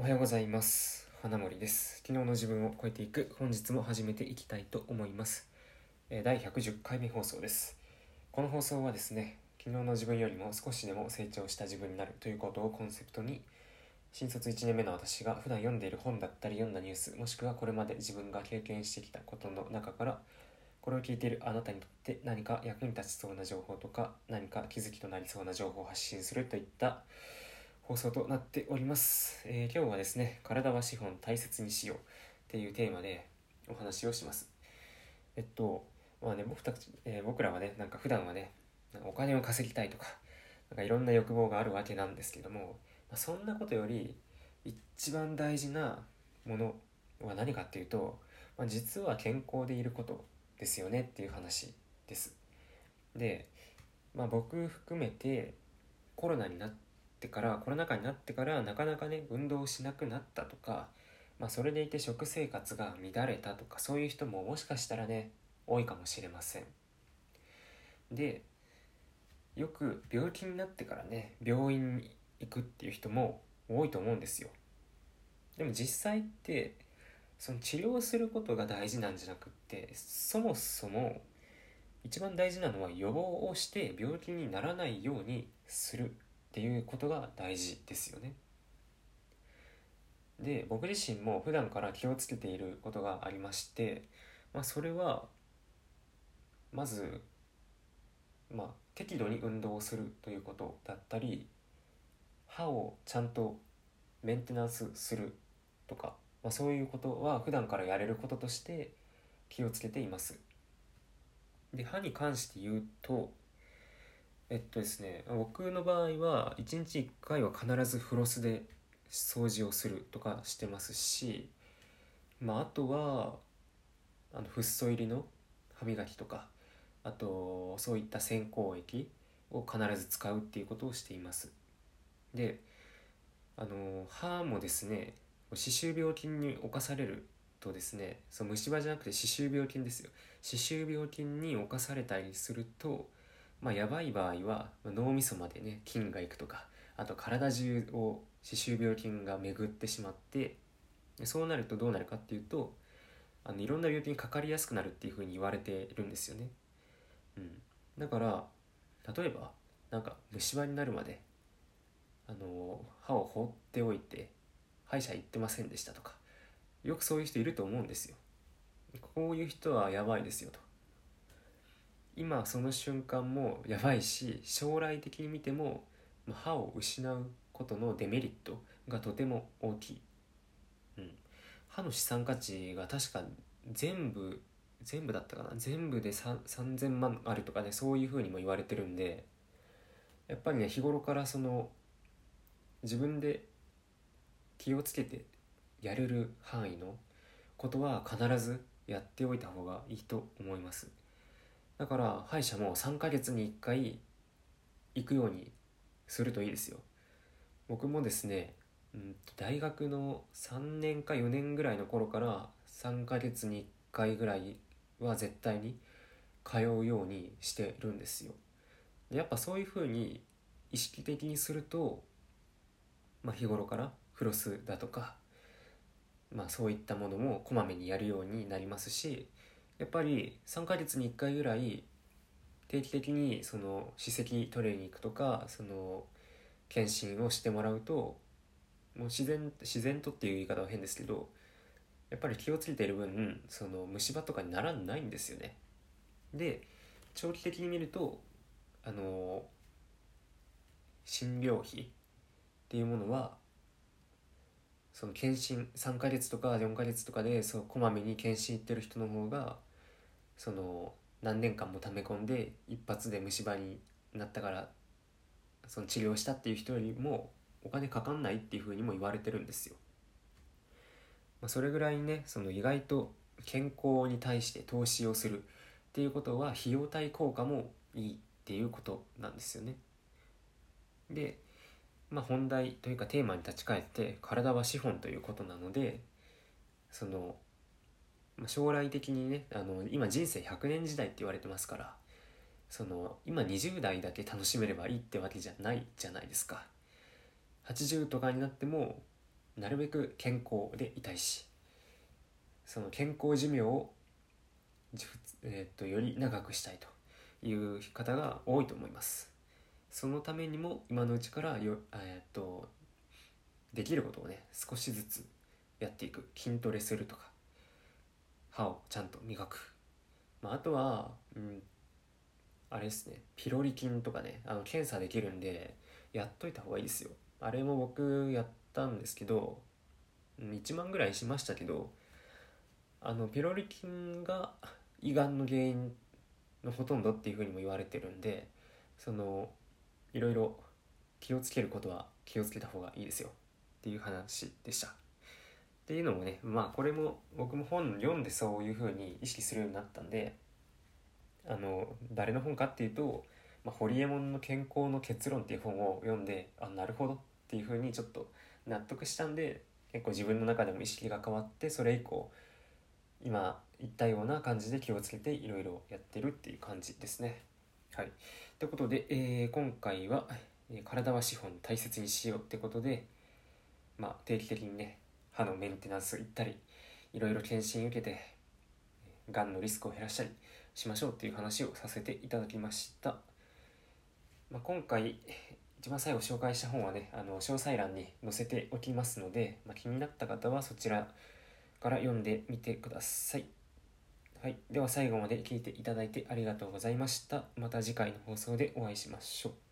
おはようございます。花森です。昨日の自分を超えていく。本日も始めていきたいと思います。第110回目放送です。この放送はですね昨日の自分よりも少しでも成長した自分になる。ということをコンセプトに新卒1年目の私が普段読んでいる本だったり読んだニュースもしくはこれまで自分が経験してきたことの中からこれを聞いているあなたにとって何か役に立ちそうな情報とか何か気づきとなりそうな情報を発信するといった放送となっております、えー今日はですね体は資本大切にしようっていうテーマでお話をします。えっとまあね僕たち、えー僕らはねなんか普段はねお金を稼ぎたいとかなんかいろんな欲望があるわけなんですけども、まあ、そんなことより一番大事なものは何かっていうと、まあ、実は健康でいることですよねっていう話です。で、まあ、僕含めてコロナになっててからコロナ禍になってからなかなかね運動しなくなったとか、まあ、それでいて食生活が乱れたとかそういう人ももしかしたらね多いかもしれません。でよく病気になってからね病院に行くっていう人も多いと思うんですよ。でも実際ってその治療することが大事なんじゃなくってそもそも一番大事なのは予防をして病気にならないようにする。っていうことが大事ですよね。で僕自身も普段から気をつけていることがありまして、まあ、それはまずまあ適度に運動をするということだったり歯をちゃんとメンテナンスするとか、まあ、そういうことは普段からやれることとして気をつけています。で歯に関して言うとえっとですね僕の場合は1日1回は必ずフロスで掃除をするとかしてますし、まあ、あとはあのフッ素入りの歯磨きとかあとそういった洗香液を必ず使うっていうことをしています。であの歯もですね歯周病菌に侵されるとですねそう虫歯じゃなくて歯周病菌ですよ。歯周病菌に侵されたりするとまあやばい場合は脳みそまでね菌がいくとかあと体中を歯周病菌が巡ってしまってそうなるとどうなるかっていうとあのいろんな病気にかかりやすくなるっていうふうに言われてるんですよね、うん、だから例えばなんか虫歯になるまであの歯を放っておいて歯医者行ってませんでしたとかよくそういう人いると思うんですよ。こういう人はやばいですよと。今その瞬間もやばいし将来的に見てもまあ歯を失うことのデメリットがとても大きい、うん、歯の資産価値が確か全部全部だったかな。全部で3 3000万あるとかねそういうふうにも言われてるんでやっぱりね日頃からその自分で気をつけてやれる範囲のことは必ずやっておいた方がいいと思いますだから歯医者も3ヶ月に1回行くようにするといいですよ。僕もですね、うん、大学の3年か4年ぐらいの頃から3ヶ月に1回ぐらいは絶対に通うようにしてるんですよ。でやっぱそういうふうに意識的にすると、まあ、日頃からフロスだとか、まあ、そういったものもこまめにやるようになりますしやっぱり3ヶ月に1回ぐらい定期的にその歯石取りに行くとかその検診をしてもらうともう自然自然とっていう言い方は変ですけどやっぱり気をつけている分その虫歯とかにならないんですよね。で長期的に見るとあの診療費っていうものはその検診3ヶ月とか4ヶ月とかでそうこまめに検診行ってる人の方がその何年間も溜め込んで一発で虫歯になったからその治療したっていう人よりもお金かかんないっていうふうにも言われてるんですよ。まあ、それぐらいねその意外と健康に対して投資をするっていうことは費用対効果もいいっていうことなんですよね。で、まあ、本題というかテーマに立ち返って体は資本ということなのでその将来的にねあの今人生100年時代って言われてますからその今20代だけ楽しめればいいってわけじゃないじゃないですか。80とかになってもなるべく健康でいたいしその健康寿命を、え、っとより長くしたいという方が多いと思います。そのためにも今のうちからよ、え、っとできることをね少しずつやっていく。筋トレするとか歯をちゃんと磨く、まあ、あとは、うん、あれですね。ピロリ菌とかね。あの検査できるんでやっといた方がいいですよ。あれも僕やったんですけど1万ぐらいしましたけどあのピロリ菌が胃がんの原因のほとんどっていうふうにも言われてるんでそのいろいろ気をつけることは気をつけた方がいいですよ。っていう話でした。っていうのもねまあこれも僕も本読んでそういうふうに意識するようになったんであの誰の本かっていうと「まあ、ホリエモンの健康の結論」っていう本を読んであなるほどっていうふうにちょっと納得したんで結構自分の中でも意識が変わってそれ以降今言ったような感じで気をつけていろいろやってるっていう感じですね。はい。ということで、えー、今回は、体は資本大切にしようってことで、まあ、定期的にね、歯のメンテナンス行ったり、いろいろ検診受けて、がんのリスクを減らしたりしましょうっていう話をさせていただきました。まあ、今回、一番最後紹介した本はね、あの詳細欄に載せておきますので、まあ、気になった方はそちらから読んでみてください。はい。では最後まで聞いていただいてありがとうございました。また次回の放送でお会いしましょう。